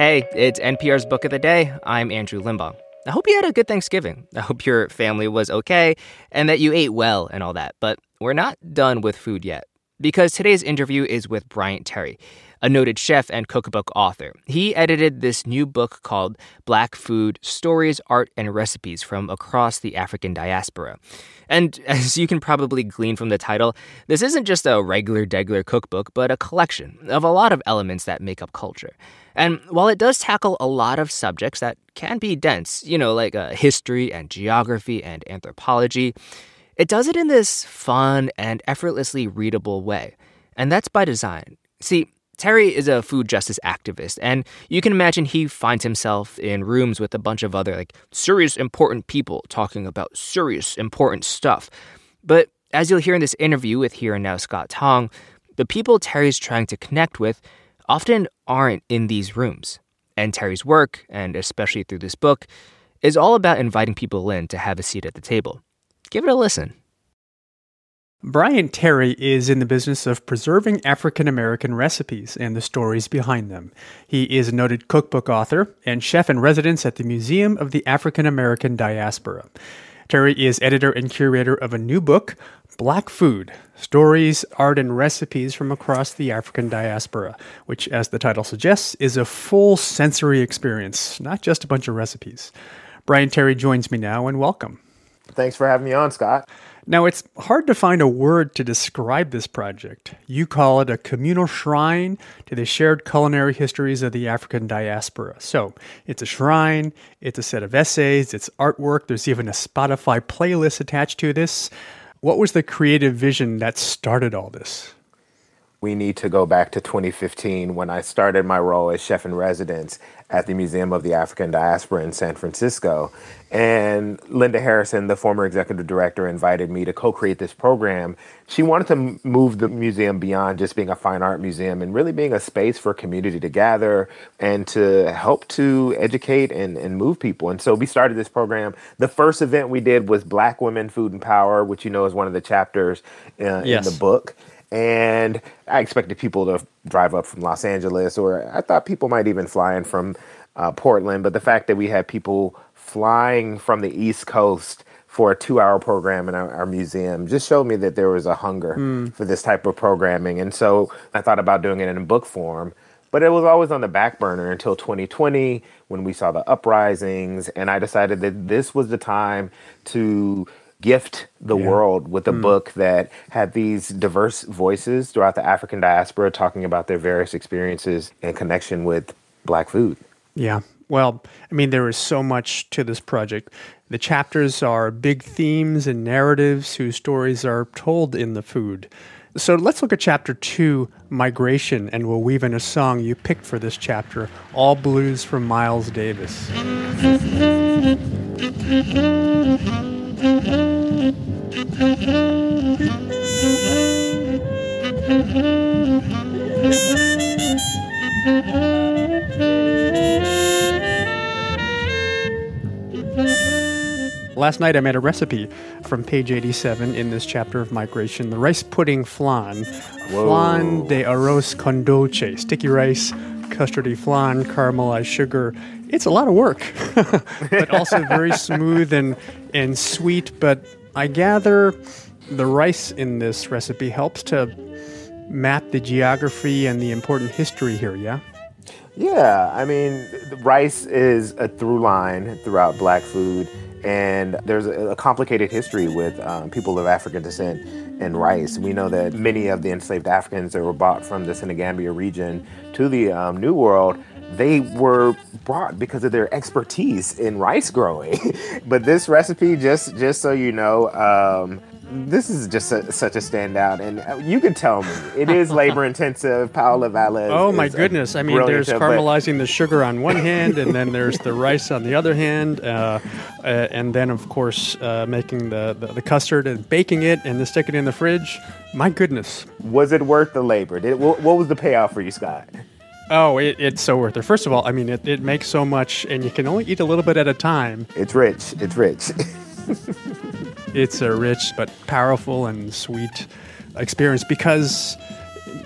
Hey, it's NPR's Book of the Day. I'm Andrew Limbong. I hope you had a good Thanksgiving. I hope your family was okay and that you ate well and all that. But we're not done with food yet because today's interview is with Bryant Terry, a noted chef and cookbook author. He edited this new book called Black Food Stories, Art, and Recipes from Across the African Diaspora. And as you can probably glean from the title, this isn't just a regular degular cookbook, but a collection of a lot of elements that make up culture. And while it does tackle a lot of subjects that can be dense, you know, like uh, history and geography and anthropology, it does it in this fun and effortlessly readable way. And that's by design. See, Terry is a food justice activist, and you can imagine he finds himself in rooms with a bunch of other, like, serious important people talking about serious important stuff. But as you'll hear in this interview with Here and Now Scott Tong, the people Terry's trying to connect with often aren't in these rooms. And Terry's work, and especially through this book, is all about inviting people in to have a seat at the table. Give it a listen. Bryant Terry is in the business of preserving African American recipes and the stories behind them. He is a noted cookbook author and chef in residence at the Museum of the African American Diaspora. Terry is editor and curator of a new book, Black Food Stories, Art, and Recipes from Across the African Diaspora, which, as the title suggests, is a full sensory experience, not just a bunch of recipes. Bryant Terry joins me now, and welcome. Thanks for having me on, Scott. Now, it's hard to find a word to describe this project. You call it a communal shrine to the shared culinary histories of the African diaspora. So, it's a shrine, it's a set of essays, it's artwork, there's even a Spotify playlist attached to this. What was the creative vision that started all this? We need to go back to 2015 when I started my role as chef in residence at the Museum of the African Diaspora in San Francisco. And Linda Harrison, the former executive director, invited me to co create this program. She wanted to move the museum beyond just being a fine art museum and really being a space for community to gather and to help to educate and, and move people. And so we started this program. The first event we did was Black Women, Food and Power, which you know is one of the chapters uh, yes. in the book and I expected people to drive up from Los Angeles, or I thought people might even fly in from uh, Portland. But the fact that we had people flying from the East Coast for a two-hour program in our, our, museum just showed me that there was a hunger mm. for this type of programming, and so I thought about doing it in book form. But it was always on the back burner until 2020 when we saw the uprisings, and I decided that this was the time to gift the yeah. world with a mm. book that had these diverse voices throughout the African diaspora talking about their various experiences and connection with black food. Yeah. Well, I mean, there is so much to this project. The chapters are big themes and narratives whose stories are told in the food. So let's look at chapter two, Migration, and we'll weave in a song you picked for this chapter, All Blues from Miles Davis. Last night I made a recipe from page 87 in this chapter of migration the rice pudding flan. Whoa. Flan de arroz con dulce, sticky rice, custardy flan, caramelized sugar. It's a lot of work, but also very smooth and, and sweet. But I gather the rice in this recipe helps to map the geography and the important history here, yeah? Yeah, I mean, rice is a through line throughout black food, and there's a, complicated history with um, people of African descent and rice. We know that many of the enslaved Africans that were brought from the Senegambia region to the um, New World they were brought because of their expertise in rice growing. but this recipe, just just so you know, um, this is just a, such a standout, and uh, you can tell me it is labor intensive. Paola Velez. Oh my goodness! I mean, there's caramelizing the sugar on one hand, and then there's the rice on the other hand, uh, uh, and then of course uh, making the, the, the custard and baking it, and then sticking it in the fridge. My goodness! Was it worth the labor? Did, what, what was the payoff for you, Scott? Oh, it, it's so worth it. First of all, I mean, it, it makes so much, and you can only eat a little bit at a time. It's rich. It's rich. it's a rich but powerful and sweet experience because,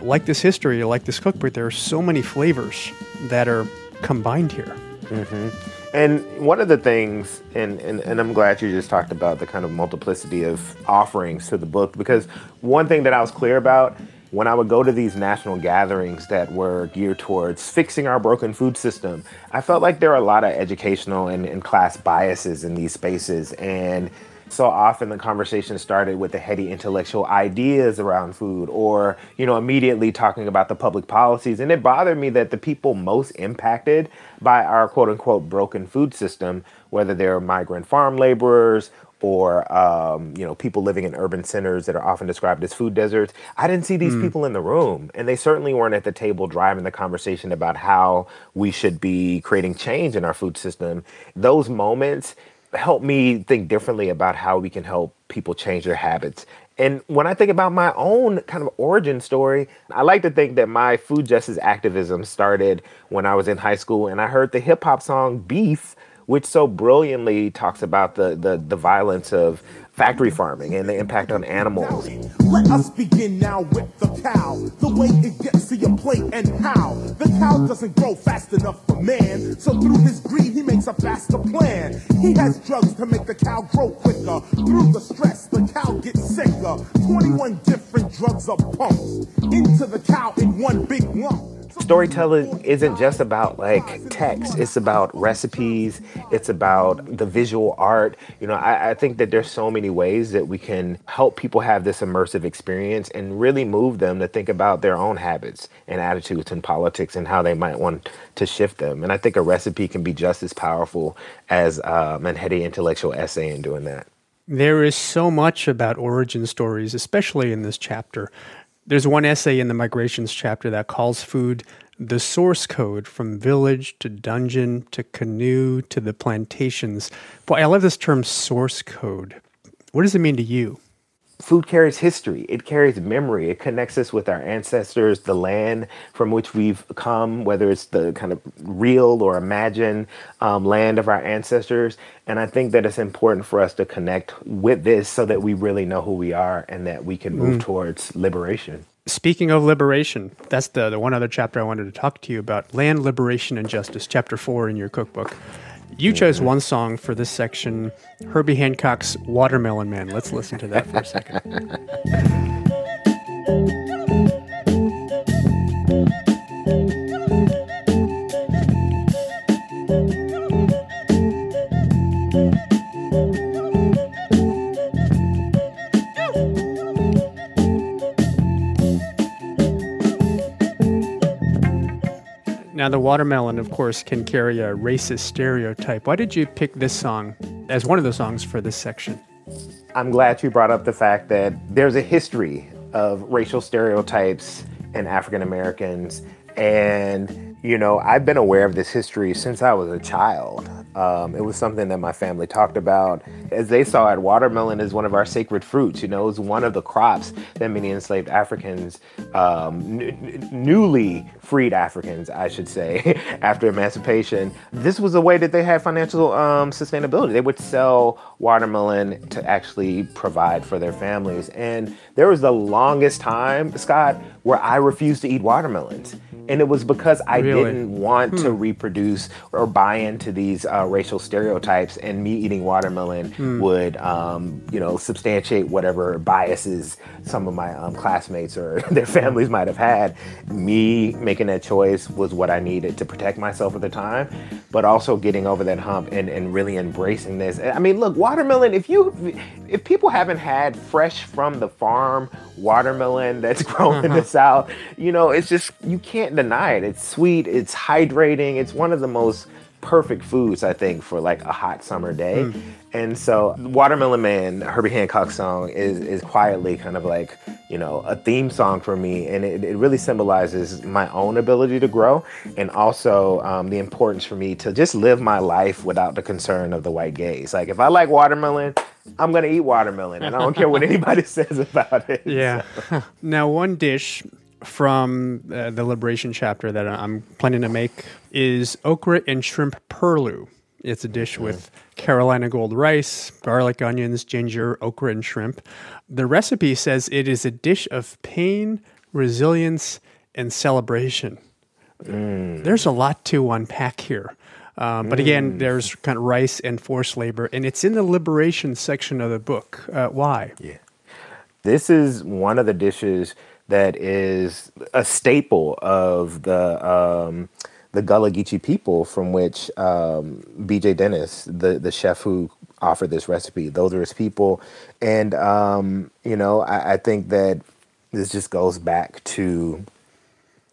like this history, like this cookbook, there are so many flavors that are combined here. Mm-hmm. And one of the things, and, and, and I'm glad you just talked about the kind of multiplicity of offerings to the book, because one thing that I was clear about when I would go to these national gatherings that were geared towards fixing our broken food system, I felt like there were a lot of educational and, and class biases in these spaces. And so often the conversation started with the heady intellectual ideas around food or you know immediately talking about the public policies and it bothered me that the people most impacted by our quote unquote broken food system whether they're migrant farm laborers or um, you know people living in urban centers that are often described as food deserts. I didn't see these mm. people in the room, and they certainly weren't at the table driving the conversation about how we should be creating change in our food system. Those moments help me think differently about how we can help people change their habits. And when I think about my own kind of origin story, I like to think that my food justice activism started when I was in high school and I heard the hip hop song Beef which so brilliantly talks about the, the, the violence of factory farming and the impact on animals. Let us begin now with the cow, the way it gets to your plate and how. The cow doesn't grow fast enough for man, so through his greed he makes a faster plan. He has drugs to make the cow grow quicker. Through the stress, the cow gets sicker. 21 different drugs are pumped into the cow in one big lump storytelling isn't just about like text. It's about recipes. It's about the visual art. You know I, I, think that there's so many ways that we can help people have this immersive experience and really move them to think about their own habits and attitudes and politics and how they might want to shift them. And i think a recipe can be just as powerful as um, an heady intellectual essay in doing that. There is so much about origin stories, especially in this chapter. There's one essay in the migrations chapter that calls food the source code from village to dungeon to canoe to the plantations. Boy, I love this term source code. What does it mean to you? Food carries history, it carries memory, it connects us with our ancestors, the land from which we've come, whether it's the kind of real or imagined um, land of our ancestors. And I think that it's important for us to connect with this so that we really know who we are and that we can move mm. towards liberation. Speaking of liberation, that's the, the one other chapter I wanted to talk to you about land, liberation, and justice, chapter four in your cookbook. You chose one song for this section, Herbie Hancock's Watermelon Man. Let's listen to that for a second. Now, the watermelon, of course, can carry a racist stereotype. Why did you pick this song as one of the songs for this section? I'm glad you brought up the fact that there's a history of racial stereotypes in African Americans. And, you know, I've been aware of this history since I was a child. Um, it was something that my family talked about. As they saw it, watermelon is one of our sacred fruits. You know, it's one of the crops that many enslaved Africans, um, n- newly freed Africans, I should say, after emancipation, this was a way that they had financial um, sustainability. They would sell watermelon to actually provide for their families. And there was the longest time, Scott, where I refused to eat watermelons and it was because I really? didn't want hmm. to reproduce or buy into these uh, racial stereotypes, and me eating watermelon hmm. would, um, you know, substantiate whatever biases some of my um, classmates or their families might have had. Me making that choice was what I needed to protect myself at the time, but also getting over that hump and, and really embracing this. I mean, look, watermelon. If you if people haven't had fresh from the farm watermelon that's grown in the uh-huh. south, you know, it's just you can't deny it. It's sweet, it's hydrating, it's one of the most perfect foods, I think, for like a hot summer day. Mm. And so, Watermelon Man, Herbie Hancock song, is is quietly kind of like you know a theme song for me, and it, it really symbolizes my own ability to grow, and also um, the importance for me to just live my life without the concern of the white gaze. Like if I like watermelon, I'm gonna eat watermelon, and I don't care what anybody says about it. Yeah. So. now, one dish from uh, the Liberation chapter that I'm planning to make is okra and shrimp purloo. It's a dish with Carolina gold rice, garlic, onions, ginger, okra, and shrimp. The recipe says it is a dish of pain, resilience, and celebration. There's a lot to unpack here. Um, but again, there's kind of rice and forced labor, and it's in the liberation section of the book. Uh, why? Yeah. This is one of the dishes that is a staple of the um, the Gullah Geechee people, from which um, B.J. Dennis, the the chef who offered this recipe, those are his people, and um, you know I, I think that this just goes back to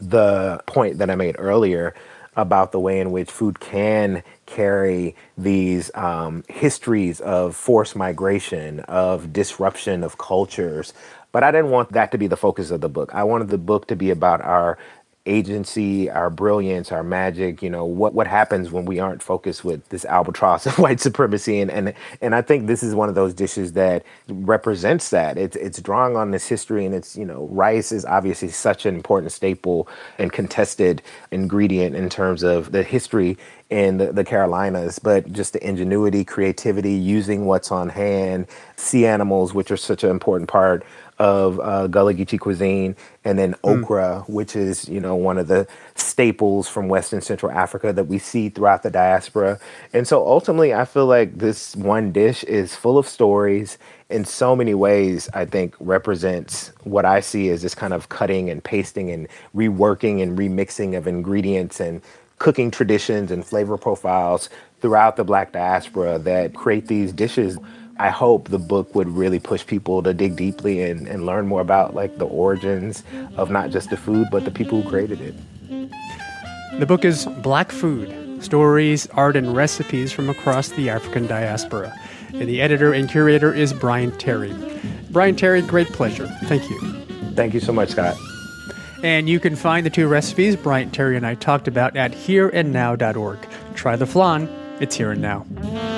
the point that I made earlier about the way in which food can carry these um, histories of forced migration, of disruption of cultures. But I didn't want that to be the focus of the book. I wanted the book to be about our agency, our brilliance, our magic, you know, what what happens when we aren't focused with this albatross of white supremacy and and and I think this is one of those dishes that represents that. It's it's drawing on this history and it's, you know, rice is obviously such an important staple and contested ingredient in terms of the history in the, the Carolinas, but just the ingenuity, creativity, using what's on hand, sea animals, which are such an important part of uh, Gullah Geechee cuisine, and then okra, which is you know one of the staples from West and Central Africa that we see throughout the diaspora. And so ultimately, I feel like this one dish is full of stories. In so many ways, I think represents what I see as this kind of cutting and pasting and reworking and remixing of ingredients and cooking traditions and flavor profiles throughout the Black diaspora that create these dishes. I hope the book would really push people to dig deeply and, and learn more about like the origins of not just the food, but the people who created it. The book is Black Food Stories, Art, and Recipes from Across the African Diaspora. And the editor and curator is Bryant Terry. Bryant Terry, great pleasure. Thank you. Thank you so much, Scott. And you can find the two recipes Bryant Terry and I talked about at hereandnow.org. Try the flan, it's here and now.